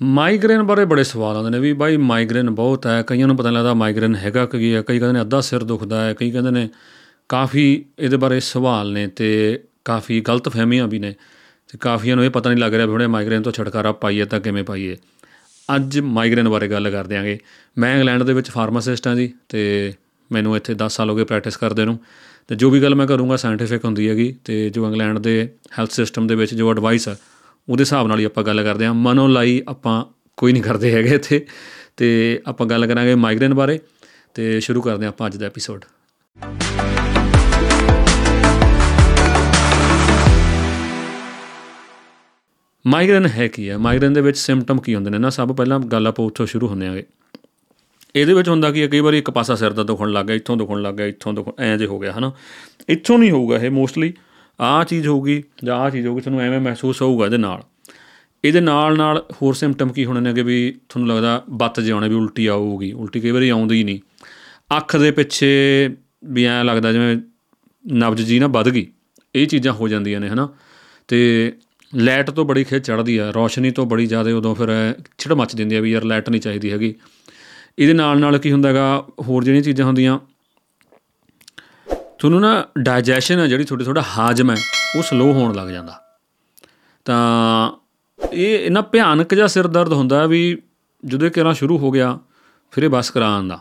Migraine ਬਾਰੇ ਬੜੇ ਸਵਾਲ ਆਉਂਦੇ ਨੇ ਵੀ ਬਾਈ ਮਾਈਗ੍ਰੇਨ ਬਹੁਤ ਹੈ, ਕਈਆਂ ਨੂੰ ਪਤਾ ਨਹੀਂ ਲੱਗਦਾ ਮਾਈਗ੍ਰੇਨ ਹੈਗਾ ਕੀ ਹੈ, ਕਈ ਕਹਿੰਦੇ ਨੇ ਅੱਧਾ ਸਿਰ ਦੁਖਦਾ ਹੈ, ਕਈ ਕਹਿੰਦੇ ਨੇ ਕਾਫੀ ਇਹਦੇ ਬਾਰੇ ਸਵਾਲ ਨੇ ਤੇ ਕਾਫੀ ਗਲਤ ਫਹਿਮੀਆਂ ਵੀ ਨੇ ਤੇ ਕਾਫੀਆਂ ਨੂੰ ਇਹ ਪਤਾ ਨਹੀਂ ਲੱਗ ਰਿਹਾ ਵੀ ਹੁਣੇ ਮਾਈਗ੍ਰੇਨ ਤੋਂ ਛੁਟਕਾਰਾ ਪਾਈਏ ਤਾਂ ਕਿਵੇਂ ਪਾਈਏ। ਅੱਜ ਮਾਈਗ੍ਰੇਨ ਬਾਰੇ ਗੱਲ ਕਰ ਦਿਆਂਗੇ ਮੈਂ ਇੰਗਲੈਂਡ ਦੇ ਵਿੱਚ ਫਾਰਮਾਸਿਸਟ ਹਾਂ ਜੀ ਤੇ ਮੈਨੂੰ ਇੱਥੇ 10 ਸਾਲ ਹੋ ਗਏ ਪ੍ਰੈਕਟਿਸ ਕਰਦੇ ਨੂੰ ਤੇ ਜੋ ਵੀ ਗੱਲ ਮੈਂ ਕਰੂੰਗਾ ਸਾਇੰਟੀਫਿਕ ਹੁੰਦੀ ਹੈਗੀ ਤੇ ਜੋ ਇੰਗਲੈਂਡ ਦੇ ਹੈਲਥ ਸਿਸਟਮ ਦੇ ਵਿੱਚ ਜੋ ਐਡਵਾਈਸ ਆ ਉਹਦੇ ਹਿਸਾਬ ਨਾਲ ਹੀ ਆਪਾਂ ਗੱਲ ਕਰਦੇ ਹਾਂ। ਮਨੋ ਲਾਈ ਆਪਾਂ ਕੋਈ ਨਹੀਂ ਕਰਦੇ ਹੈਗੇ ਇੱਥੇ। ਤੇ ਆਪਾਂ ਗੱਲ ਕਰਾਂਗੇ ਮਾਈਗ੍ਰੇਨ ਬਾਰੇ ਤੇ ਸ਼ੁਰੂ ਕਰਦੇ ਹਾਂ ਆਪਾਂ ਅੱਜ ਦਾ ਐਪੀਸੋਡ ਮਾਈਗ੍ਰੇਨ ਹੈ ਕੀ ਹੈ? ਮਾਈਗ੍ਰੇਨ ਦੇ ਵਿੱਚ ਸਿੰਪਟਮ ਕੀ ਹੁੰਦੇ ਨੇ? ਨਾ, ਸਭ ਪਹਿਲਾਂ ਗੱਲ ਆਪਾਂ ਉੱਥੋਂ ਸ਼ੁਰੂ ਹੁੰਦੇ ਆਂਗੇ ਇਹਦੇ ਵਿੱਚ ਹੁੰਦਾ ਕੀ ਹੈ? ਕਈ ਵਾਰੀ ਇੱਕ ਪਾਸਾ ਸਿਰ ਦਾ ਦੁਖਣ ਲੱਗ ਗਿਆ, ਇੱਥੋਂ ਦੁਖਣ ਲੱਗ ਗਿਆ, ਇੱਥੋਂ ਦੁਖ ਐਂ ਜੇ ਹੋ ਗਿਆ, ਹਨਾ? ਇੱਥੋਂ ਨਹੀਂ ਹੋਊਗਾ ਇਹ ਮੋਸਟਲੀ ਆਹ ਚੀਜ਼ ਹੋਊਗੀ ਜਾਂ ਆਹ ਚੀਜ਼ ਹੋਊਗੀ, ਤੁਹਾਨੂੰ ਐਵੇਂ ਮਹਿਸੂਸ ਹੋਊਗਾ ਇਹਦੇ ਨਾਲ। ਇਹਦੇ ਨਾਲ ਨਾਲ ਹੋਰ ਸਿੰਪਟਮ ਕੀ ਹੋਣੇ ਨੇਗੇ ਵੀ ਤੁਹਾਨੂੰ ਲੱਗਦਾ ਬੱਤ ਜਿਉਣੇ ਵੀ ਉਲਟੀ ਆਊਗੀ, ਉਲਟੀ ਕਈ ਵਾਰੀ ਆਉਂਦੀ ਹੀ ਨਹੀਂ। ਅੱਖ ਦੇ ਪਿੱਛੇ ਵੀ ਐਂ ਲੱਗਦਾ ਜਿਵੇਂ ਨਬਜ ਜੀ ਨਾ ਵੱਧ ਗਈ, ਇਹ ਚੀਜ਼ਾਂ ਹੋ ਜਾਂਦੀਆਂ ਨੇ, ਹਨਾ। ਤੇ ਲਾਈਟ ਤੋਂ ਬੜੀ ਖਿੱਚ ਚੜਦੀ ਆ, ਰੋਸ਼ਨੀ ਤੋਂ ਬੜੀ ਜ਼ਿਆਦਾ ਉਦੋਂ ਫਿਰ ਛਿੜ ਮੱਚ ਦਿੰਦੀ ਆ ਵੀ ਯਾਰ ਲਾਈਟ ਨਹੀਂ ਚਾਹੀਦੀ ਹੈਗੀ। ਇਹਦੇ ਨਾਲ ਨਾਲ ਕੀ ਹੁੰਦਾ ਹੈਗਾ, ਹੋਰ ਜਿਹੜੀਆਂ ਚੀਜ਼ਾਂ ਹੁੰਦੀਆਂ ਤੁਹਾਨੂੰ ਨਾ ਡਾਈਜੈਸ਼ਨ ਆ ਜਿਹੜੀ ਥੋੜੀ ਥੋੜਾ ਹਾਜ਼ਮ ਹੈ, ਉਹ ਸਲੋ ਹੋਣ ਲੱਗ ਜਾਂਦਾ। ਤਾਂ ਇਹ ਇਹਨਾਂ ਭਿਆਨਕ ਜਿਹਾ ਸਿਰ ਦਰਦ ਹੁੰਦਾ ਵੀ ਜਦੋਂ ਕਿਹੜਾ ਸ਼ੁਰੂ ਹੋ ਗਿਆ, ਫਿਰ ਇਹ ਬਸ ਕਰਾਉਣ ਦਾ।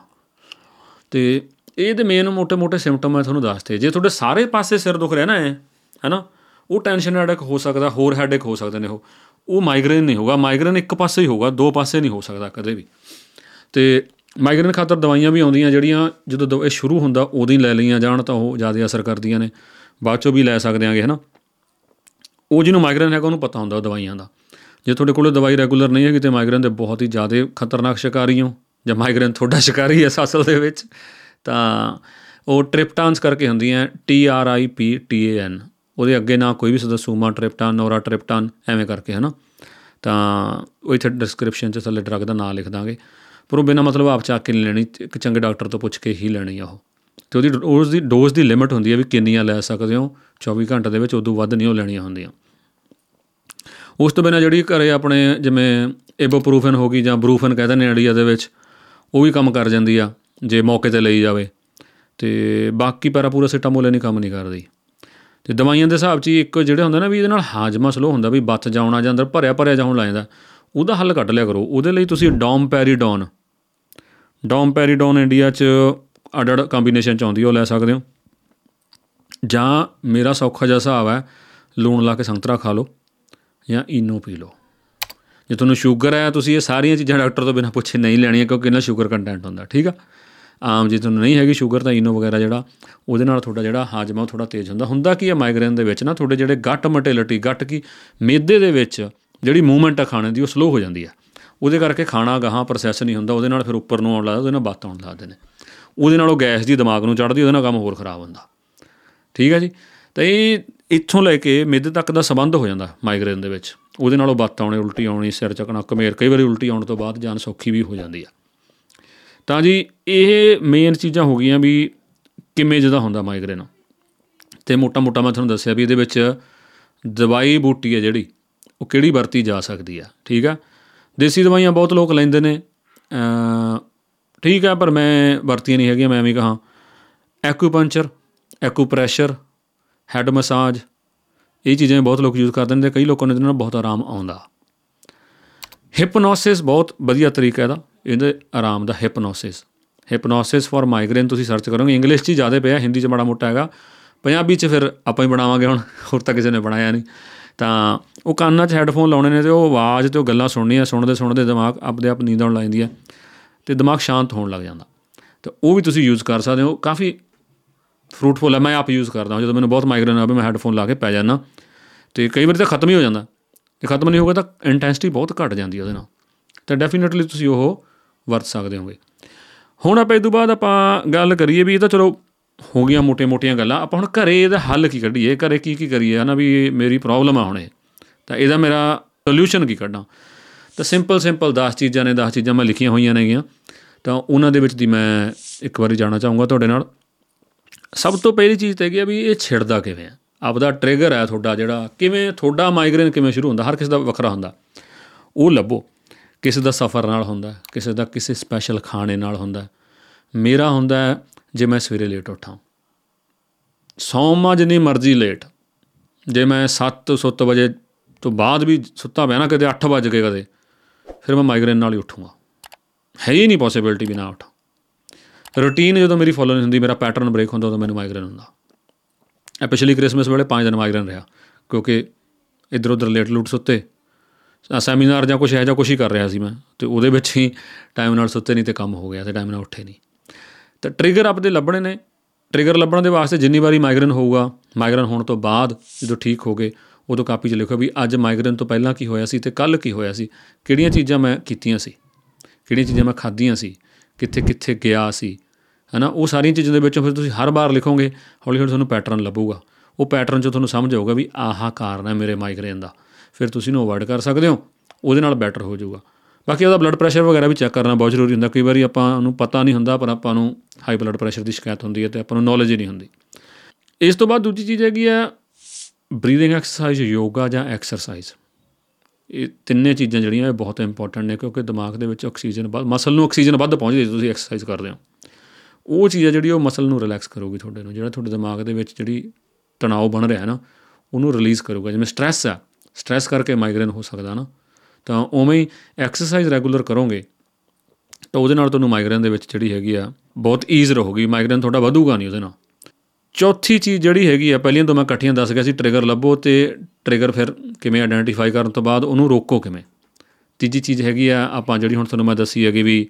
ਤੇ ਇਹ ਦੇ ਮੇਨ ਮੋٹے-ਮੋٹے ਸਿੰਪਟਮ ਮੈਂ ਤੁਹਾਨੂੰ ਦੱਸਤੇ। ਜੇ ਤੁਹਾਡੇ ਸਾਰੇ ਪਾਸੇ ਸਿਰ ਦੁਖ ਰਿਹਾ ਨਾ ਹੈ ਹੈਨਾ, ਉਹ ਟੈਨਸ਼ਨ ਹੈਡੇਕ ਹੋ ਸਕਦਾ, ਹੋਰ ਹੈਡੇਕ ਹੋ ਸਕਦੇ ਨੇ ਉਹ। ਉਹ ਮਾਈਗ੍ਰੇਨ ਨਹੀਂ ਹੋਗਾ ਮਾਈਗ੍ਰੇਨ ਇੱਕ ਪਾਸੇ ਹੀ ਹੋਗਾ ਦੋ ਪਾਸੇ ਨਹੀਂ ਹੋ ਸਕਦਾ ਕਦੇ ਵੀ। ਤੇ ਮਾਈਗ੍ਰੇਨ ਖਾਤਰ ਦਵਾਈਆਂ ਵੀ ਆਉਂਦੀਆਂ ਜਿਹੜੀਆਂ ਜਦੋਂ ਇਹ ਸ਼ੁਰੂ ਹੁੰਦਾ, ਉਦੋਂ ਹੀ ਲੈ ਲਈਆਂ ਜਾਣ ਤਾਂ ਉਹ ਜ਼ਿਆਦਾ ਅਸਰ ਕਰਦੀਆਂ ਨੇ। ਬਾਅਦ ਚੋਂ ਵੀ ਲੈ ਸਕਦੇ ਆਂਗੇ, ਹਨਾ? ਉਹ ਜਿਹਨੂੰ ਮਾਈਗ੍ਰੇਨ ਹੈਗਾ, ਉਹਨੂੰ ਪਤਾ ਹੁੰਦਾ ਦਵਾਈਆਂ ਦਾ। ਜੇ ਤੁਹਾਡੇ ਕੋਲ ਦਵਾਈ ਰੈਗੂਲਰ ਨਹੀਂ ਹੈਗੀ ਤੇ ਮਾਈਗ੍ਰੇਨ ਦੇ ਬਹੁਤ ਹੀ ਜ਼ਿਆਦਾ ਖਤਰਨਾਕ ਸ਼ਿਕਾਰੀ ਹੋ, ਜਾਂ ਮਾਈਗ੍ਰੇਨ ਤੁਹਾਡਾ ਸ਼ਿਕਾਰੀ ਹੈ ਅਸਲ ਦੇ ਵਿੱਚ, ਤਾਂ ਉਹ ਟ੍ਰਿਪਟਾਨਸ ਕਰਕੇ ਹੁੰਦੀਆਂ T R I P T A N ਉਹਦੇ ਅੱਗੇ ਨਾ ਕੋਈ ਵੀ ਸੂਮਾ ਟ੍ਰਿਪਟਾਨ, ਨੋਰਾ ਟ੍ਰਿਪਟਾਨ, ਐਵੇਂ ਕਰਕੇ, ਹਨਾ? ਤਾਂ ਉਹ ਇੱਥੇ ਡਿਸਕ੍ਰਿਪਸ਼ਨ 'ਚ ਥੱਲੇ ਡਰਗ ਦਾ ਨਾਮ ਲਿਖ ਦਾਂਗੇ। ਪਰ ਉਹ ਬਿਨਾ ਮਤਲਬ ਆਪ ਚੱਕ ਕੇ ਨਹੀਂ ਲੈਣੀ, ਇੱਕ ਚੰਗੇ ਡਾਕਟਰ ਤੋਂ ਪੁੱਛ ਕੇ ਹੀ ਲੈਣੀ ਆ ਉਹ। ਤੇ ਉਹਦੀ ਉਸ ਦੀ ਡੋਜ਼ ਦੀ ਲਿਮਿਟ ਹੁੰਦੀ ਹੈ ਵੀ ਕਿੰਨੀਆਂ ਲੈ ਸਕਦੇ ਹੋ 24 ਘੰਟੇ ਦੇ ਵਿੱਚ ਉਦੋਂ ਵੱਧ ਨਹੀਂ ਉਹ ਲੈਣੀਆਂ ਹੁੰਦੀਆਂ। ਉਸ ਤੋਂ ਬਿਨਾ ਜਿਹੜੀ ਘਰੇ ਆਪਣੇ ਜਿਵੇਂ ਇਬੋਪਰੂਫਨ ਹੋ ਗਈ ਜਾਂ ਬਰੂਫਨ ਕਹਿੰਦੇ ਨੇ ਇੰਡੀਆ ਦੇ ਵਿੱਚ, ਉਹ ਵੀ ਕੰਮ ਕਰ ਜਾਂਦੀ ਆ, ਜੇ ਮੌਕੇ ਤੇ ਲਈ ਜਾਵੇ। ਤੇ ਬਾਕੀ ਪੈਰਾਪੂਰਾਸਿਟਾਮੋਲ ਨਹੀਂ ਕੰਮ ਨਹੀਂ ਕਰਦੀ। ਤੇ ਦਵਾਈਆਂ ਦੇ ਹਿਸਾਬ 'ਚ ਇੱਕ ਜਿਹੜੇ ਹੁੰਦਾ ਨਾ ਵੀ ਇਹਦੇ ਨਾਲ ਹਾਜਮਾ ਸਲੋ ਹੁੰਦਾ ਵੀ ਬੱਤ ਜਾਉਣਾ ਜਾਂ ਅੰਦਰ ਭਰਿਆ ਭਰਿਆ ਜਾਉਣ ਲੱਗ ਜਾਂਦਾ। ਉਹਦਾ ਹੱਲ ਕੱਢ ਲਿਆ ਕਰੋ। ਉਹਦੇ ਲਈ ਤੁਸੀਂ ਡੋਮਪੈਰੀਡੋਨ ਡੋਮਪੈਰੀਡੋਨ ਇੰਡੀਆ 'ਚ ਅਡੜ ਕੰਬੀਨੇਸ਼ਨ 'ਚ ਆਉਂਦੀ ਉਹ ਲੈ ਸਕਦੇ ਹੋ। ਜਾਂ ਮੇਰਾ ਸੌਖਾ ਜਿਹਾ ਹਿਸਾਬ ਹੈ, ਲੂਣ ਲਾ ਕੇ ਸੰਤਰਾ ਖਾ ਲਓ ਜਾਂ ਇਨੋ ਪੀ ਲਓ। ਜੇ ਤੁਹਾਨੂੰ ਸ਼ੂਗਰ ਹੈ, ਤੁਸੀਂ ਇਹ ਸਾਰੀਆਂ ਚੀਜ਼ਾਂ ਡਾਕਟਰ ਤੋਂ ਬਿਨਾਂ ਪੁੱਛੇ ਨਹੀਂ ਲੈਣੀਆਂ, ਕਿਉਂਕਿ ਇਹਨਾਂ ਸ਼ੂਗਰ ਕੰਟੈਂਟ ਹੁੰਦਾ, ਠੀਕ ਆ? ਆਮ ਜੇ ਤੁਹਾਨੂੰ ਨਹੀਂ ਹੈਗੀ ਸ਼ੂਗਰ, ਤਾਂ ਇਨੋ ਵਗੈਰਾ ਜਿਹੜਾ, ਉਹਦੇ ਨਾਲ ਤੁਹਾਡਾ ਜਿਹੜਾ ਹਾਜਮਾ ਥੋੜਾ ਤੇਜ਼ ਹੁੰਦਾ। ਹੁੰਦਾ ਕੀ ਹੈ ਮਾਈਗ੍ਰੇਨ ਦੇ ਵਿੱਚ ਨਾ, ਤੁਹਾਡੇ ਜਿਹੜੇ ਗੱਟ ਮੋਟਿਲਿਟੀ ਗੱਟ ਕੀ, ਮੇਦੇ ਦੇ ਵਿੱਚ ਜਿਹੜੀ ਮੂਵਮੈਂਟ ਆ ਖਾਣੇ ਦੀ, ਉਹ ਸਲੋ ਹੋ ਜਾਂਦੀ ਆ। ਉਹਦੇ ਕਰਕੇ ਖਾਣਾ ਗਾਹਾਂ ਪ੍ਰੋਸੈਸ ਨਹੀਂ ਹੁੰਦਾ, ਉਹਦੇ ਨਾਲ ਫਿਰ ਉੱਪਰ ਨੂੰ ਆਉਣ ਲੱਗਦਾ ਉਹਦੇ ਨਾਲ ਬਾਤ ਆਉਣ ਲੱਗਦੇ ਨੇ ਉਹਦੇ ਨਾਲ ਉਹ ਗੈਸ ਦੀ ਦਿਮਾਗ ਨੂੰ ਚੜ੍ਹਦੀ, ਉਹਦੇ ਨਾਲ ਕੰਮ ਹੋਰ ਖਰਾਬ ਹੁੰਦਾ। ਠੀਕ ਹੈ ਜੀ? ਤਾਂ ਇਹ ਇੱਥੋਂ ਲੈ ਕੇ ਮਿੱਧ ਤੱਕ ਦਾ ਸਬੰਧ ਹੋ ਜਾਂਦਾ ਮਾਈਗ੍ਰੇਨ ਦੇ ਵਿੱਚ। ਉਹਦੇ ਨਾਲੋਂ ਬੱਤ ਆਉਣੀ, ਉਲਟੀ ਆਉਣੀ, ਸਿਰ ਚੱਕਣਾ ਕਮੇਰ ਕਈ ਵਾਰੀ ਉਲਟੀ ਆਉਣ ਤੋਂ ਬਾਅਦ ਜਾਨ ਸੌਖੀ ਵੀ ਹੋ ਜਾਂਦੀ ਆ। ਤਾਂ ਜੀ, ਇਹ ਮੇਨ ਚੀਜ਼ਾਂ ਹੋ ਗਈਆਂ ਵੀ ਕਿਵੇਂ ਜਿਹਦਾ ਹੁੰਦਾ ਮਾਈਗ੍ਰੇਨ ਤੇ ਮੋਟਾ ਮੋਟਾ ਮੈਂ ਤੁਹਾਨੂੰ ਦੱਸਿਆ ਵੀ ਇਹਦੇ ਵਿੱਚ ਦਵਾਈ ਬੂਟੀ ਹੈ ਜਿਹੜੀ ਉਹ ਕਿਹੜੀ ਵਰਤੀ ਜਾ ਸਕਦੀ ਆ, ਠੀਕ ਆ? ਦੇਸੀ ਦਵਾਈਆਂ ਬਹੁਤ ਲੋਕ ਲੈਂਦੇ ਨੇ। ਠੀਕ ਆ, ਪਰ ਮੈਂ ਵਰਤੀਆਂ ਨਹੀਂ ਹੈਗੀਆਂ, ਮੈਂ ਐਵੇਂ ਕਹਾਂ। ਐਕੂਪੰਚਰ ਐਕੂਪ੍ਰੈਸ਼ਰ ਹੈਡ ਮਸਾਜ ਇਹ ਚੀਜ਼ਾਂ ਬਹੁਤ ਲੋਕ ਯੂਜ਼ ਕਰਦੇ ਨੇ ਤੇ ਕਈ ਲੋਕਾਂ ਨੂੰ ਇਹਦੇ ਨਾਲ ਬਹੁਤ ਆਰਾਮ ਆਉਂਦਾ। ਹਿਪਨੋਸਿਸ ਬਹੁਤ ਵਧੀਆ ਤਰੀਕਾ ਇਹਦਾ। ਇਹਦੇ ਆਰਾਮ ਦਾ ਹਿਪਨੋਸਿਸ ਹਿਪਨੋਸਿਸ ਫॉर ਮਾਈਗ੍ਰੇਨ ਤੁਸੀਂ ਸਰਚ ਕਰੋਗੇ। ਇੰਗਲਿਸ਼ 'ਚ ਜ਼ਿਆਦਾ ਪਿਆ, ਹਿੰਦੀ 'ਚ ਬੜਾ ਮੋਟਾ ਹੈਗਾ। ਪੰਜਾਬੀ 'ਚ ਫਿਰ ਆਪਾਂ ਹੀ ਬਣਾਵਾਂਗੇ ਹੁਣ, ਹੋਰ ਤਾਂ ਕਿਸੇ ਨੇ ਬਣਾਇਆ ਨਹੀਂ। ਤਾਂ ਉਹ ਕੰਨਾਂ 'ਚ ਹੈੱਡਫੋਨ ਲਾਉਣੇ ਨੇ ਤੇ ਉਹ ਆਵਾਜ਼ ਤੇ ਉਹ ਗੱਲਾਂ ਸੁਣਨੀਆਂ, ਸੁਣਦੇ ਸੁਣਦੇ ਦਿਮਾਗ ਆਪਦੇ ਆਪ ਨੀਂਦ ਆਉਣ ਲੱਗ ਜਾਂਦੀ ਹੈ ਤੇ ਦਿਮਾਗ ਸ਼ਾਂਤ ਹੋਣ ਲੱਗ ਜਾਂਦਾ। ਤੇ ਉਹ ਵੀ ਤੁਸੀਂ ਯੂਜ਼ ਕਰ ਸਕਦੇ ਹੋ, ਕਾਫੀ ਫਰੂਟਫੁਲ ਹੈ, ਮੈਂ ਆਪ ਯੂਜ਼ ਕਰਦਾ ਹਾਂ, ਜਦੋਂ ਮੈਨੂੰ ਬਹੁਤ ਮਾਈਗ੍ਰੇਨ ਆਵੇ, ਮੈਂ ਹੈੱਡਫੋਨ ਲਾ ਕੇ ਪੈ ਜਾਂਦਾ ਤੇ ਕਈ ਵਾਰੀ ਤਾਂ ਖਤਮ ਹੀ ਹੋ ਜਾਂਦਾ। ਜੇ ਖਤਮ ਨਹੀਂ ਹੋਗਾ ਤਾਂ ਇੰਟੈਂਸਿਟੀ ਬਹੁਤ ਘਟ ਜਾਂਦੀ ਉਹਦੇ ਨਾਲ। ਤਾਂ ਡੈਫੀਨਿਟਲੀ ਤੁਸੀਂ ਉਹ ਵਰਤ ਸਕਦੇ ਹੋਗੇ। ਹੁਣ ਆਪਾਂ ਇਸ ਤੋਂ ਬਾਅਦ ਆਪਾਂ ਗੱਲ ਕਰੀਏ ਵੀ ਇਹ ਤਾਂ ਚਲੋ ਹੋ ਗਈਆਂ ਮੋਟੇ-ਮੋਟੀਆਂ ਗੱਲਾਂ ਆਪਾਂ ਹੁਣ ਘਰੇ ਇਹਦਾ ਹੱਲ ਕੀ ਕੱਢੀਏ? ਘਰੇ ਕੀ ਕੀ ਕਰੀਏ? ਹਨਾ ਵੀ ਮੇਰੀ ਪ੍ਰੋਬਲਮ ਆ ਹੁਣ। ਇਹ ਤਾਂ ਇਹਦਾ ਮੇਰਾ ਸੋਲੂਸ਼ਨ ਕੀ ਕੱਢਾਂ? ਤਾਂ ਸਿੰਪਲ ਸਿੰਪਲ 10 ਚੀਜ਼ਾਂ ਨੇ 10 ਚੀਜ਼ਾਂ ਮੈਂ ਲਿਖੀਆਂ ਹੋਈਆਂ ਨੇਗੀਆਂ। ਤਾਂ ਉਹਨਾਂ ਦੇ ਵਿੱਚ ਦੀ ਮੈਂ ਇੱਕ ਵਾਰੀ ਜਾਣਾ ਚਾਹੂੰਗਾ ਤੁਹਾਡੇ ਨਾਲ। ਸਭ ਤੋਂ ਪਹਿਲੀ ਚੀਜ਼ ਤੇ ਹੈਗੀ ਆ ਵੀ ਇਹ ਛਿੜਦਾ ਕਿਵੇਂ ਆ? ਆਪਦਾ ਟ੍ਰਿਗਰ ਹੈ ਤੁਹਾਡਾ ਜਿਹੜਾ। ਕਿਵੇਂ ਤੁਹਾਡਾ ਮਾਈਗ੍ਰੇਨ ਕਿਵੇਂ ਸ਼ੁਰੂ ਹੁੰਦਾ? ਹਰ ਕਿਸੇ ਦਾ ਵੱਖਰਾ ਹੁੰਦਾ। ਉਹ ਲੱਭੋ। ਕਿਸੇ ਦਾ ਸਫ਼ਰ ਨਾਲ ਹੁੰਦਾ ਹੈ, ਕਿਸੇ ਦਾ ਕਿਸੇ ਸਪੈਸ਼ਲ ਖਾਣੇ ਨਾਲ ਹੁੰਦਾ। ਹੈ। ਮੇਰਾ ਹੁੰਦਾ ਹੈ ਜੇ ਮੈਂ ਸਵੇਰੇ ਲੇਟ ਉੱਠਾਂ। ਸੌਂਵਾਂ ਜਿੰਨੀ ਮਰਜ਼ੀ ਲੇਟ ਜੇ ਮੈਂ 7 ਸੁੱਤ ਵਜੇ ਤੋਂ ਬਾਅਦ ਵੀ ਸੁੱਤਾ ਪਿਆ ਨਾ, ਕਦੇ 8 ਵਜ ਗਏ ਕਦੇ, ਫਿਰ ਮੈਂ ਮਾਈਗ੍ਰੇਨ ਨਾਲ ਹੀ ਉੱਠੂੰਗਾ। ਹੈ ਹੀ ਨਹੀਂ ਪੋਸੀਬਿਲਿਟੀ ਵੀ ਨਾ ਉੱਠਾਂ। ਰੂਟੀਨ ਜਦੋਂ ਮੇਰੀ ਫੋਲੋ ਨਹੀਂ ਹੁੰਦੀ, ਮੇਰਾ ਪੈਟਰਨ ਬ੍ਰੇਕ ਹੁੰਦਾ, ਉਦੋਂ ਮੈਨੂੰ ਮਾਈਗ੍ਰੇਨ ਹੁੰਦਾ। ਇਹ ਪਿਛਲੀ ਕ੍ਰਿਸਮਸ ਵੇਲੇ 5 ਦਿਨ ਮਾਈਗ੍ਰੇਨ ਰਿਹਾ, ਕਿਉਂਕਿ ਇੱਧਰ ਉੱਧਰ ਲੇਟ ਲੂਟ ਸੁੱਤੇ ਸੈਮੀਨਾਰ ਜਾਂ ਕੁਝ ਇਹੋ ਜਿਹਾ ਕੁਛ ਹੀ ਕਰ ਰਿਹਾ ਸੀ ਮੈਂ, ਤੇ ਉਹਦੇ ਵਿੱਚ ਹੀ ਟਾਈਮ ਨਾਲ ਸੁੱਤੇ ਨਹੀਂ ਤੇ ਕੰਮ ਹੋ ਗਿਆ ਤੇ ਟਾਈਮ ਨਾਲ ਉੱਠੇ ਨਹੀਂ। ਤਾਂ ਟ੍ਰਿਗਰ ਆਪਦੇ ਲੱਭਣੇ ਨੇ। ਟ੍ਰਿਗਰ ਲੱਭਣ ਦੇ ਵਾਸਤੇ ਜਿੰਨੀ ਵਾਰੀ ਮਾਈਗ੍ਰੇਨ ਹੋਊਗਾ ਮਾਈਗ੍ਰੇਨ ਹੋਣ ਤੋਂ ਬਾਅਦ ਜਦੋਂ ਠੀਕ ਹੋ ਗਏ, ਉਦੋਂ ਕਾਪੀ 'ਚ ਲਿਖੋ ਵੀ ਅੱਜ ਮਾਈਗ੍ਰੇਨ ਤੋਂ ਪਹਿਲਾਂ ਕੀ ਹੋਇਆ ਸੀ ਤੇ ਕੱਲ ਕੀ ਹੋਇਆ ਸੀ। ਕਿਹੜੀਆਂ ਚੀਜ਼ਾਂ ਮੈਂ ਕੀਤੀਆਂ ਸੀ? ਕਿਹੜੀਆਂ ਚੀਜ਼ਾਂ ਮੈਂ ਖਾਧੀਆਂ ਸੀ? ਕਿੱਥੇ ਕਿੱਥੇ ਗਿਆ ਸੀ? ਹਨਾ, ਉਹ ਸਾਰੀਆਂ ਚੀਜ਼ਾਂ ਦੇ ਵਿੱਚੋਂ ਫਿਰ ਤੁਸੀਂ ਹਰ ਵਾਰ ਲਿਖੋਗੇ, ਹੌਲੀ ਹੌਲੀ ਤੁਹਾਨੂੰ ਪੈਟਰਨ ਲੱਭੂਗਾ। ਉਹ ਪੈਟਰਨ 'ਚੋਂ ਤੁਹਾਨੂੰ ਸਮਝ ਆਊਗਾ ਵੀ ਆਹ ਕਾਰਨ ਹੈ ਮੇਰੇ ਮਾਈਗ੍ਰੇਨ ਦਾ। ਫਿਰ ਤੁਸੀਂ ਇਹਨੂੰ ਅਵੋਇਡ ਕਰ ਸਕਦੇ ਹੋ, ਉਹਦੇ ਨਾਲ ਬੈਟਰ ਹੋ ਜਾਊਗਾ। ਬਾਕੀ ਉਹਦਾ ਬਲੱਡ ਪ੍ਰੈਸ਼ਰ ਵਗੈਰਾ ਵੀ ਚੈੱਕ ਕਰਨਾ ਬਹੁਤ ਜ਼ਰੂਰੀ ਹੁੰਦਾ। ਕਈ ਵਾਰੀ ਆਪਾਂ ਨੂੰ ਪਤਾ ਨਹੀਂ ਹੁੰਦਾ, ਪਰ ਆਪਾਂ ਨੂੰ ਹਾਈ ਬਲੱਡ ਪ੍ਰੈਸ਼ਰ ਦੀ ਸ਼ਿਕਾਇਤ ਹੁੰਦੀ ਹੈ ਤੇ ਆਪਾਂ ਨੂੰ ਨੌਲੇਜ ਹੀ ਨਹੀਂ ਹੁੰਦੀ। ਇਸ ਤੋਂ ਬਾਅਦ ਦੂਜੀ ਚੀਜ਼ ਹੈਗੀ ਆ ਬਰੀਥਿੰਗ ਐਕਸਰਸਾਈਜ਼ ਯੋਗਾ ਜਾਂ ਐਕਸਰਸਾਈਜ਼ ਇਹ ਤਿੰਨੇ ਚੀਜ਼ਾਂ ਜਿਹੜੀਆਂ ਇਹ ਬਹੁਤ ਇੰਪੋਰਟੈਂਟ ਨੇ, ਕਿਉਂਕਿ ਦਿਮਾਗ ਦੇ ਵਿੱਚ ਆਕਸੀਜਨ ਵੱਧ ਮਸਲ ਨੂੰ ਆਕਸੀਜਨ ਵੱਧ ਪਹੁੰਚਦੀ ਜਦੋਂ ਤੁਸੀਂ ਐਕਸਰਸਾਈਜ਼ ਕਰਦੇ ਹੋ। ਉਹ ਚੀਜ਼ ਆ ਜਿਹੜੀ ਉਹ ਮਸਲ ਨੂੰ ਰਿਲੈਕਸ ਕਰੂਗੀ ਤੁਹਾਡੇ ਨੂੰ, ਜਿਹੜਾ ਤੁਹਾਡੇ ਦਿਮਾਗ ਦੇ ਵਿੱਚ ਜਿਹੜੀ ਤਣਾਅ ਬਣ ਰਿਹਾ ਹੈ ਨਾ, ਉਹਨੂੰ ਰਿਲੀਜ਼ ਕਰੂਗਾ। ਜਿਵੇਂ ਸਟ੍ਰੈਸ ਆ ਸਟ੍ਰੈਸ ਕਰਕੇ ਮਾਈਗ੍ਰੇਨ ਹੋ ਸਕਦਾ ਨਾ। ਤਾਂ ਉਵੇਂ ਹੀ ਐਕਸਰਸਾਈਜ਼ ਰੈਗੂਲਰ ਕਰੋਗੇ, ਤਾਂ ਉਹਦੇ ਨਾਲ ਤੁਹਾਨੂੰ ਮਾਈਗ੍ਰੇਨ ਦੇ ਵਿੱਚ ਜਿਹੜੀ ਹੈਗੀ ਆ, ਬਹੁਤ ਈਜ਼ ਰਹੂਗੀ ਮਾਈਗ੍ਰੇਨ ਤੁਹਾਡਾ ਵਧੂਗਾ ਨਹੀਂ ਉਹਦੇ ਨਾਲ। ਚੌਥੀ ਚੀਜ਼ ਜਿਹੜੀ ਹੈਗੀ ਆ, ਪਹਿਲੀਆਂ ਤੋਂ ਮੈਂ ਇਕੱਠੀਆਂ ਦੱਸ ਗਿਆ ਸੀ ਟ੍ਰਿਗਰ ਲੱਭੋ ਤੇ ਟ੍ਰਿਗਰ ਫਿਰ ਕਿਵੇਂ ਆਇਡੈਂਟੀਫਾਈ ਕਰਨ ਤੋਂ ਬਾਅਦ ਉਹਨੂੰ ਰੋਕੋ ਕਿਵੇਂ। ਤੀਜੀ ਚੀਜ਼ ਹੈਗੀ ਆ, ਆਪਾਂ ਜਿਹੜੀ ਹੁਣ ਤੁਹਾਨੂੰ ਮੈਂ ਦੱਸੀ ਹੈਗੀ ਵੀ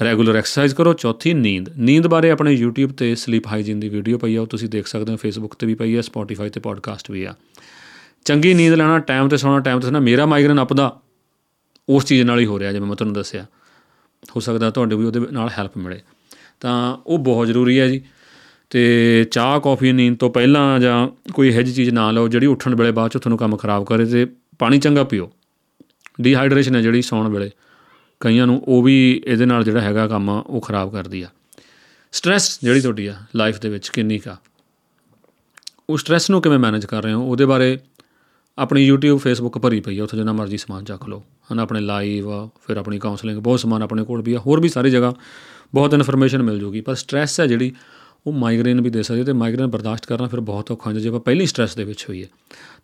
ਰੈਗੂਲਰ ਐਕਸਰਸਾਈਜ਼ ਕਰੋ, ਚੌਥੀ ਨੀਂਦ। ਨੀਂਦ ਬਾਰੇ ਆਪਣੇ YouTube ਤੇ ਸਲੀਪ ਹਾਈਜੀਨ ਦੀ ਵੀਡੀਓ ਪਈ ਆ, ਉਹ ਤੁਸੀਂ ਦੇਖ ਸਕਦੇ ਹੋ, Facebook ਤੇ ਵੀ ਪਈ ਆ, Spotify ਤੇ ਪੋਡਕਾਸਟ ਵੀ ਆ। ਚੰਗੀ ਨੀਂਦ ਲੈਣਾ ਟਾਈਮ ਤੇ ਸੌਣਾ ਟਾਈਮ ਤੇ ਸੌਣਾ, ਮੇਰਾ ਮਾਈਗ੍ਰੇਨ ਅਪਦਾ ਉਸ ਚੀਜ਼ ਨਾਲ ਹੀ ਹੋ ਰਿਹਾ, ਜਿਵੇਂ ਮੈਂ ਤੁਹਾਨੂੰ ਦੱਸਿਆ। ਹੋ ਸਕਦਾ ਤੁਹਾਡੇ ਵੀ ਉਹਦੇ ਨਾਲ ਹੈਲਪ ਮਿਲੇ। ਤਾਂ ਉਹ ਬਹੁਤ ਜ਼ਰੂਰੀ ਹੈ ਜੀ। ਤੇ ਚਾਹ, ਕੌਫੀ, ਨੀਂਦ ਤੋਂ ਪਹਿਲਾਂ ਜਾਂ ਕੋਈ ਇਹੋ ਜਿਹੀ ਚੀਜ਼ ਨਾ ਲਓ, ਜਿਹੜੀ ਉੱਠਣ ਵੇਲੇ ਬਾਅਦ ਚ ਤੁਹਾਨੂੰ ਕੰਮ ਖਰਾਬ ਕਰੇ ਤੇ ਪਾਣੀ ਚੰਗਾ ਪੀਓ। ਡੀਹਾਈਡਰੇਸ਼ਨ ਹੈ ਜਿਹੜੀ ਸੌਣ ਵੇਲੇ। ਕਈਆਂ ਨੂੰ ਉਹ ਵੀ ਇਹਦੇ ਨਾਲ ਜਿਹੜਾ ਹੈਗਾ ਕੰਮ ਉਹ ਖਰਾਬ ਕਰਦੀ ਆ। ਸਟ੍ਰੈਸ ਜਿਹੜੀ ਤੁਹਾਡੀ ਆ ਲਾਈਫ ਦੇ ਵਿੱਚ ਕਿੰਨੀ ਕਾ ਉਹ ਸਟ੍ਰੈਸ ਨੂੰ ਕਿਵੇਂ ਮੈਨੇਜ ਕਰ ਰਹੇ ਹੋ? ਉਹਦੇ ਬਾਰੇ ਆਪਣੀ YouTube, Facebook ਭਰੀ ਪਈ ਆ, ਉੱਥੇ ਜਿੰਨਾ ਮਰਜ਼ੀ ਸਮਾਨ ਚੱਕ ਲਓ। ਹਨਾ, ਆਪਣੇ ਲਾਈਵ ਫਿਰ ਆਪਣੀ ਕਾਉਂਸਲਿੰਗ ਬਹੁਤ ਸਮਾਨ ਆਪਣੇ ਕੋਲ ਵੀ ਆ, ਹੋਰ ਵੀ ਸਾਰੀ ਜਗ੍ਹਾ ਬਹੁਤ ਇਨਫੋਰਮੇਸ਼ਨ ਮਿਲ ਜੂਗੀ। ਪਰ ਸਟ੍ਰੈਸ ਹੈ ਜਿਹੜੀ, ਉਹ ਮਾਈਗ੍ਰੇਨ ਵੀ ਦੇ ਸਕਦੀ ਹੈ ਤੇ ਮਾਈਗ੍ਰੇਨ ਬਰਦਾਸ਼ਤ ਕਰਨਾ ਫਿਰ ਬਹੁਤ ਔਖਾ ਹੁੰਦਾ ਜੇ ਆਪਾਂ ਪਹਿਲੀ ਸਟ੍ਰੈਸ ਦੇ ਵਿੱਚ ਹੋਈਏ।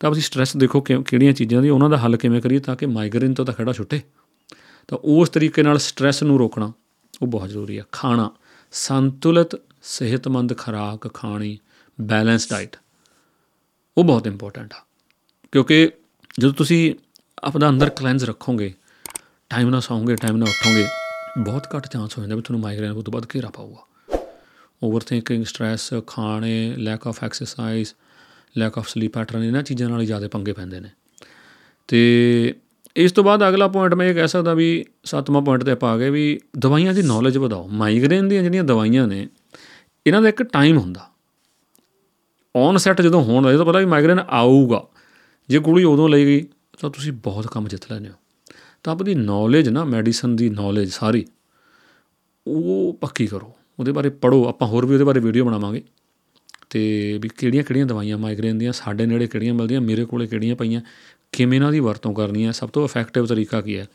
ਤਾਂ ਤੁਸੀਂ ਸਟ੍ਰੈਸ ਦੇਖੋ ਕਿ ਕਿਹੜੀਆਂ ਚੀਜ਼ਾਂ ਦੀ, ਉਹਨਾਂ ਦਾ ਹੱਲ ਕਿਵੇਂ ਕਰੀਏ ਤਾਂ ਕਿ ਮਾਈਗ੍ਰੇਨ ਤੋਂ ਤਾਂ ਖੜਾ ਛੁੱਟੇ। ਤਾਂ ਉਸ ਤਰੀਕੇ ਨਾਲ ਸਟ੍ਰੈਸ ਨੂੰ ਰੋਕਣਾ, ਉਹ ਬਹੁਤ ਜ਼ਰੂਰੀ ਹੈ ਖਾਣਾ, ਸੰਤੁਲਿਤ, ਸਿਹਤਮੰਦ ਖੁਰਾਕ, ਖਾਣੀ ਬੈਲੈਂਸ ਡਾਈਟ ਉਹ ਬਹੁਤ ਇੰਪੋਰਟੈਂਟ ਆ। ਕਿਉਂਕਿ ਜਦੋਂ ਤੁਸੀਂ ਆਪਣਾ ਅੰਦਰ ਕਲੈਂਸ ਰੱਖੋਗੇ ਟਾਈਮ ਨਾਲ ਸੌਂਗੇ ਟਾਈਮ ਨਾਲ ਉੱਠੋਗੇ, ਬਹੁਤ ਘੱਟ ਚਾਂਸ ਹੋ ਜਾਂਦਾ ਵੀ ਤੁਹਾਨੂੰ ਮਾਈਗ੍ਰੇਨ ਤੋਂ ਬਾਅਦ ਘੇਰਾ ਪਾਊਗਾ। ਓਵਰਥਿੰਕਿੰਗ ਸਟ੍ਰੈਸ ਖਾਣੇ lack of exercise lack of sleep pattern ਇਹਨਾਂ ਚੀਜ਼ਾਂ ਨਾਲ ਜ਼ਿਆਦਾ ਪੰਗੇ ਪੈਂਦੇ ਨੇ। ਤੇ ਇਸ ਤੋਂ ਬਾਅਦ ਅਗਲਾ ਪੁਆਇੰਟ ਮੈਂ ਇਹ ਕਹਿ ਸਕਦਾ ਵੀ ਸੱਤਵਾਂ ਪੁਆਇੰਟ ਤੇ ਆਪਾਂ ਆ ਗਏ ਵੀ ਦਵਾਈਆਂ ਦੀ ਨੌਲੇਜ ਵਧਾਓ। ਮਾਈਗ੍ਰੇਨ ਦੀਆਂ ਜਿਹੜੀਆਂ ਦਵਾਈਆਂ ਨੇ, ਇਹਨਾਂ ਦਾ ਇੱਕ ਟਾਈਮ ਹੁੰਦਾ। ਔਨ ਸੈਟ ਜਦੋਂ ਹੋਣ ਲੱਗੇ ਤਾਂ ਪਤਾ ਵੀ ਮਾਈਗ੍ਰੇਨ ਆਊਗਾ। ਜੇ ਗੋਲੀ ਉਦੋਂ ਲਈ ਗਈ, ਤਾਂ ਤੁਸੀਂ ਬਹੁਤ ਕੰਮ ਜਿੱਤ ਲੈਂਦੇ ਹੋ। ਤਾਂ ਆਪਣੀ ਨੌਲੇਜ ਨਾ ਮੈਡੀਸਨ ਦੀ ਨੌਲੇਜ ਸਾਰੀ, ਉਹ ਪੱਕੀ ਕਰੋ। ਉਹਦੇ ਬਾਰੇ ਪੜੋ ਆਪਾਂ ਹੋਰ ਵੀ ਉਹਦੇ ਬਾਰੇ ਵੀਡੀਓ ਬਣਾਵਾਂਗੇ। ਤੇ ਵੀ ਕਿਹੜੀਆਂ ਕਿਹੜੀਆਂ ਦਵਾਈਆਂ ਮਾਈਗ੍ਰੇਨ ਦੀਆਂ, ਸਾਡੇ ਨੇੜੇ ਕਿਹੜੀਆਂ ਮਿਲਦੀਆਂ, ਮੇਰੇ ਕੋਲੇ ਕਿਹੜੀਆਂ ਪਈਆਂ, ਕਿਵੇਂ ਇਹਨਾਂ ਦੀ ਵਰਤੋਂ ਕਰਨੀ ਹੈ, ਸਭ ਤੋਂ ਇਫੈਕਟਿਵ ਤਰੀਕਾ ਕੀ ਹੈ?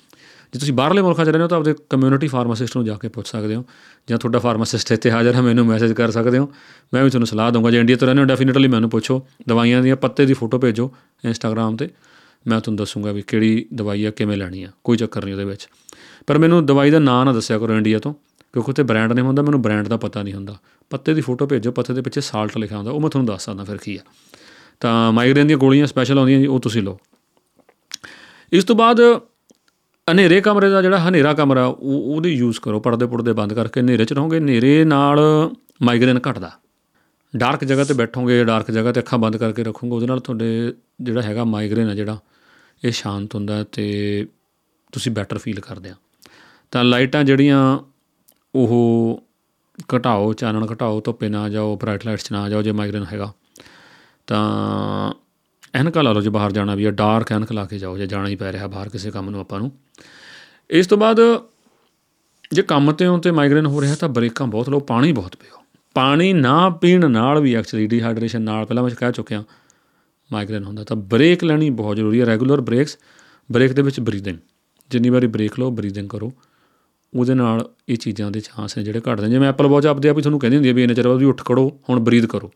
ਜੇ ਤੁਸੀਂ ਬਾਹਰਲੇ ਮੁਲਕਾਂ 'ਚ ਰਹਿੰਦੇ ਹੋ ਤਾਂ ਆਪਦੇ ਕਮਿਊਨਿਟੀ ਫਾਰਮਾਸਿਸਟ ਨੂੰ ਜਾ ਕੇ ਪੁੱਛ ਸਕਦੇ ਹੋ ਜਾਂ ਤੁਹਾਡਾ ਫਾਰਮਾਸਿਸਟ ਇੱਥੇ ਹਾਜ਼ਰ ਹੈ, ਮੈਨੂੰ ਮੈਸੇਜ ਕਰ ਸਕਦੇ ਹੋ। ਮੈਂ ਵੀ ਤੁਹਾਨੂੰ ਸਲਾਹ ਦਊਂਗਾ। ਜੇ ਇੰਡੀਆ ਤੋਂ ਰਹਿੰਦੇ ਹੋ ਡੈਫੀਨਿਟਲੀ ਮੈਨੂੰ ਪੁੱਛੋ। ਦਵਾਈਆਂ ਦੀਆਂ ਪੱਤੇ ਦੀ ਫੋਟੋ ਭੇਜੋ ਇੰਸਟਾਗ੍ਰam ਤੇ। ਮੈਂ ਤੁਹਾਨੂੰ ਦੱਸੂਗਾ ਵੀ ਕਿਹੜੀ ਦਵਾਈ ਆ, ਕਿਵੇਂ ਲੈਣੀ ਆ। ਕੋਈ ਚੱਕਰ ਨਹੀਂ ਉਹਦੇ ਵਿੱਚ। ਪਰ ਮੈਨੂੰ ਦਵਾਈ ਦਾ ਨਾਂ ਨਾ ਦੱਸਿਆ ਕਰੋ ਇੰਡੀਆ ਤੋਂ, ਕਿਉਂਕਿ ਉੱਥੇ ਬ੍ਰਾਂਡ ਨਹੀਂ ਹੁੰਦਾ, ਮੈਨੂੰ ਬ੍ਰਾਂਡ ਦਾ ਪਤਾ ਨਹੀਂ ਹੁੰਦਾ। ਪੱਤੇ ਦੀ ਫੋਟੋ ਭੇਜੋ, ਪੱਤੇ ਦੇ ਪਿੱਛੇ ਸਾਲਟ ਲਿਖਿਆ ਹੁੰਦਾ, ਉਹ ਮੈਂ ਤੁਹਾਨੂੰ ਦੱਸ ਸਕਦਾ ਫਿਰ ਕੀ ਆ। ਤਾਂ ਮਾਈਗ੍ਰੇਨ ਦੀਆਂ ਗੋਲੀਆਂ ਸਪੈਸ਼ਲ ਆਉਂਦੀਆਂ ਜੀ, ਉਹ ਤੁਸੀਂ ਲਓ। ਇਸ ਤੋਂ ਬਾਅਦ ਹਨੇਰੇ ਕਮਰੇ ਦਾ ਜਿਹੜਾ ਹਨੇਰਾ ਕਮਰਾ, ਉਹ ਉਹਦੀ ਯੂਜ਼ ਕਰੋ। ਪਰਦੇ ਪੁਰਦੇ ਬੰਦ ਕਰਕੇ ਹਨੇਰੇ 'ਚ ਰਹੋਗੇ, ਹਨੇਰੇ ਨਾਲ ਮਾਈਗ੍ਰੇਨ ਘਟਦਾ। ਡਾਰਕ ਜਗ੍ਹਾ ਤੇ ਬੈਠੋਗੇ ਡਾਰਕ ਜਗ੍ਹਾ ਤੇ ਅੱਖਾਂ ਬੰਦ ਕਰਕੇ ਰੱਖੋਗੇ, ਉਹਦੇ ਨਾਲ ਤੁਹਾਡੇ ਜਿਹੜਾ ਹੈਗਾ ਮਾਈਗ੍ਰੇਨ ਹੈ ਜਿਹੜਾ, ਇਹ ਸ਼ਾਂਤ ਹੁੰਦਾ ਤੇ ਤੁਸੀਂ ਬੈਟਰ ਫੀਲ ਕਰਦੇ ਆ। ਤਾਂ ਲਾਈਟਾਂ ਜਿਹੜੀਆਂ, ਉਹ ਘਟਾਓ, ਚਾਨਣ ਘਟਾਓ, ਧੁੱਪੇ ਨਾ ਜਾਓ ਬ੍ਰਾਈਟ ਲਾਈਟਸ 'ਚ ਨਾ ਜਾਓ ਜੇ ਮਾਈਗ੍ਰੇਨ ਹੈਗਾ। ਤਾਂ ਐਨਕਾਂ ਲਾ ਲਓ ਜੇ ਬਾਹਰ ਜਾਣਾ ਵੀ ਹੈ ਡਾਰਕ ਐਨਕ ਲਾ ਕੇ ਜਾਓ, ਜੇ ਜਾਣਾ ਹੀ ਪੈ ਰਿਹਾ ਬਾਹਰ ਕਿਸੇ ਕੰਮ ਨੂੰ ਆਪਾਂ ਨੂੰ। ਇਸ ਤੋਂ ਬਾਅਦ ਜੇ ਕੰਮ ਤੇ ਹੋ ਤੇ ਮਾਈਗ੍ਰੇਨ ਹੋ ਰਿਹਾ ਤਾਂ ਬ੍ਰੇਕਾਂ ਬਹੁਤ ਲਓ, ਪਾਣੀ ਬਹੁਤ ਪੀਓ। ਪਾਣੀ ਨਾ ਪੀਣ ਨਾਲ ਵੀ ਐਕਚੁਅਲੀ ਡੀਹਾਈਡਰੇਸ਼ਨ ਨਾਲ, ਪਹਿਲਾਂ ਮੈਂ ਕਹਿ ਚੁੱਕਿਆ ਮਾਈਗ੍ਰੇਨ ਹੁੰਦਾ ਤਾਂ ਬ੍ਰੇਕ ਲੈਣੀ ਬਹੁਤ ਜ਼ਰੂਰੀ ਹੈ ਰੈਗੂਲਰ ਬ੍ਰੇਕਸ ਬ੍ਰੇਕ ਦੇ ਵਿੱਚ ਬਰੀਥਿੰਗ ਜਿੰਨੀ ਵਾਰੀ ਬ੍ਰੇਕ ਲਓ ਬਰੀਦਿੰਗ ਕਰੋ। ਉਹਦੇ ਨਾਲ ਇਹ ਚੀਜ਼ਾਂ ਦੇ ਚਾਂਸ ਨੇ ਜਿਹੜੇ ਘਟਦੇ ਨੇ। ਜਿਵੇਂ ਐਪਲ ਵਾਚ ਆਪਦੇ ਆਪ ਹੀ ਤੁਹਾਨੂੰ ਕਹਿੰਦੀ ਹੁੰਦੀ ਹੈ ਵੀ ਇੰਨੇ ਚਿਰ ਬਾਅਦ ਵੀ ਉੱਠ ਖੜੋ, ਹੁਣ ਬਰੀਦ ਕਰੋ।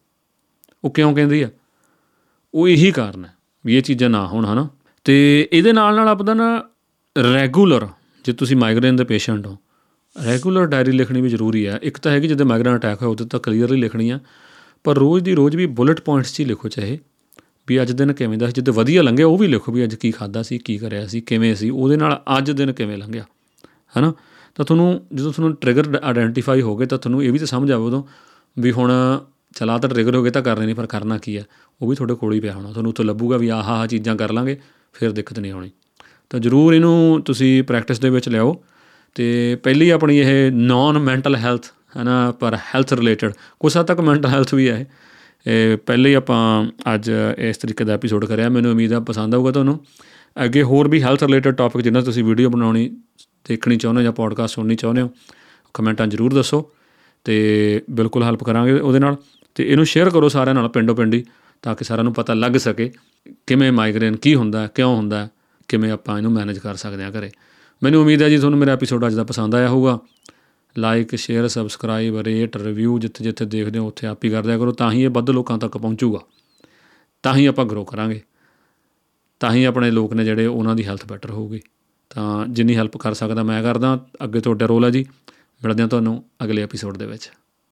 ਉਹ ਕਿਉਂ ਕਹਿੰਦੀ ਆ? ਉਹ ਇਹੀ ਕਾਰਨ ਹੈ ਵੀ ਇਹ ਚੀਜ਼ਾਂ ਨਾ ਹੋਣ, ਹਨਾ? ਤੇ ਇਹਦੇ ਨਾਲ ਨਾਲ ਆਪਦਾ ਨਾ ਰੈਗੂਲਰ ਜੇ ਤੁਸੀਂ ਮਾਈਗ੍ਰੇਨ ਦੇ ਪੇਸ਼ੈਂਟ ਹੋ ਰੈਗੂਲਰ ਡਾਇਰੀ ਲਿਖਣੀ ਵੀ ਜ਼ਰੂਰੀ ਹੈ। ਇੱਕ ਤਾਂ ਹੈ ਕਿ ਜਦੋਂ ਮਾਈਗ੍ਰੇਨ ਅਟੈਕ ਹੋਇਆ ਉਹਦੇ ਤਾਂ ਕਲੀਅਰਲੀ ਲਿਖਣੀ ਆ। ਪਰ ਰੋਜ਼ ਦੀ ਰੋਜ਼ ਵੀ ਬੁਲੇਟ ਪੁਆਇੰਟਸ 'ਚ ਹੀ ਲਿਖੋ ਚਾਹੇ। ਵੀ ਅੱਜ ਦਿਨ ਕਿਵੇਂ ਦਾ ਸੀ, ਜਿੱਦੇ ਵਧੀਆ ਲੰਘਿਆ, ਉਹ ਵੀ ਲਿਖੋ ਵੀ ਅੱਜ ਕੀ ਖਾਦਾ ਸੀ, ਕੀ ਕਰਿਆ ਸੀ, ਕਿਵੇਂ ਸੀ, ਉਹਦੇ ਨਾਲ ਅੱਜ ਦਿਨ ਕਿਵੇਂ ਲੰਘਿਆ, ਹੈਨਾ? ਤਾਂ ਤੁਹਾਨੂੰ, ਜਦੋਂ ਤੁਹਾਨੂੰ ਟ੍ਰਿਗਰ ਆਇਡੈਂਟੀਫਾਈ ਹੋ ਗਏ, ਤਾਂ ਤੁਹਾਨੂੰ ਇਹ ਵੀ ਤਾਂ ਸਮਝ ਆਵੇ ਉਦੋਂ ਵੀ ਹੁਣ ਚਲਾ ਤਾਂ ਟ੍ਰਿਗਰ ਹੋ ਗਏ ਤਾਂ ਕਰਨੇ ਨਹੀਂ ਪਰ ਕਰਨਾ ਕੀ ਹੈ ਉਹ ਵੀ ਤੁਹਾਡੇ ਕੋਲ ਹੀ ਪਿਆ ਹੋਣਾ। ਤੁਹਾਨੂੰ ਉੱਥੋਂ ਲੱਭੂਗਾ ਵੀ ਆਹ ਆਹ ਚੀਜ਼ਾਂ ਕਰ ਲਾਂਗੇ, ਫਿਰ ਦਿੱਕਤ ਨਹੀਂ ਆਉਣੀ। ਤਾਂ ਜ਼ਰੂਰ ਇਹਨੂੰ ਤੁਸੀਂ ਪ੍ਰੈਕਟਿਸ ਦੇ ਵਿੱਚ ਲਿਆਓ। ਤੇ ਪਹਿਲੀ ਆਪਣੀ ਇਹ ਨਾਨ ਮੈਂਟਲ ਹੈਲਥ ਹੈ ਨਾ ਪਰ ਹੈਲਥ ਰਿਲੇਟਡ ਕੁਛ ਹੱਦ ਤੱਕ ਮੈਂਟਲ ਹੈਲਥ ਵੀ ਹੈ ਇਹ। ਇਹ ਪਹਿਲੇ ਹੀ ਆਪਾਂ ਅੱਜ ਇਸ ਤਰੀਕੇ ਦਾ ਐਪੀਸੋਡ ਕਰਿਆ। ਮੈਨੂੰ ਉਮੀਦ ਆ ਪਸੰਦ ਆਊਗਾ ਤੁਹਾਨੂੰ। ਅੱਗੇ ਹੋਰ ਵੀ ਹੈਲਥ ਰਿਲੇਟਡ ਟੌਪਿਕ ਜਿਨ੍ਹਾਂ ਤੁਸੀਂ ਵੀਡੀਓ ਬਣਾਉਣੀ, ਦੇਖਣੀ ਚਾਹੁੰਦੇ ਹੋ ਜਾਂ ਪੋਡਕਾਸਟ ਸੁਣਨੀ ਚਾਹੁੰਦੇ ਹੋ, ਕਮੈਂਟਾਂ ਜ਼ਰੂਰ ਦੱਸੋ। ਤੇ ਬਿਲਕੁਲ ਹੈਲਪ ਕਰਾਂਗੇ ਉਹਦੇ ਨਾਲ। ਤੇ ਇਹਨੂੰ ਸ਼ੇਅਰ ਕਰੋ ਸਾਰਿਆਂ ਨਾਲ, ਪਿੰਡੋ ਪਿੰਡੀ, ਤਾਂ ਕਿ ਸਾਰਿਆਂ ਨੂੰ ਪਤਾ ਲੱਗ ਸਕੇ ਕਿਵੇਂ ਮਾਈਗ੍ਰੇਨ ਕੀ ਹੁੰਦਾ, ਕਿਉਂ ਹੁੰਦਾ, ਕਿਵੇਂ ਆਪਾਂ ਇਹਨੂੰ ਮੈਨੇਜ ਕਰ ਸਕਦੇ ਹਾਂ ਘਰੇ। ਮੈਨੂੰ ਉਮੀਦ ਹੈ ਜੀ ਤੁਹਾਨੂੰ ਮੇਰਾ ਐਪੀਸੋਡ ਅੱਜ ਦਾ ਪਸੰਦ ਆਇਆ ਹੋਊਗਾ। Like share subscribe rate review ਜਿੱਥੇ ਜਿੱਥੇ ਦੇਖਦੇ ਹੋ, ਉੱਥੇ ਆਪ ਹੀ ਕਰ ਦਿਆ ਕਰੋ, ਤਾਂ ਹੀ ਇਹ ਵੱਧ ਲੋਕਾਂ ਤੱਕ ਪਹੁੰਚੂਗਾ। ਤਾਂ ਹੀ ਆਪਾਂ ਗਰੋ ਕਰਾਂਗੇ। ਤਾਂ ਹੀ ਆਪਣੇ ਲੋਕ ਨੇ ਜਿਹੜੇ ਉਹਨਾਂ ਦੀ ਹੈਲਥ ਬੈਟਰ ਹੋਊਗੀ। ਤਾਂ ਜਿੰਨੀ ਹੈਲਪ ਕਰ ਸਕਦਾ ਮੈਂ ਕਰਦਾ। ਅੱਗੇ ਤੁਹਾਡਾ ਰੋਲ ਹੈ ਜੀ। ਮਿਲਦੇ ਹਾਂ ਤੁਹਾਨੂੰ ਅਗਲੇ ਐਪੀਸੋਡ ਦੇ ਵਿੱਚ।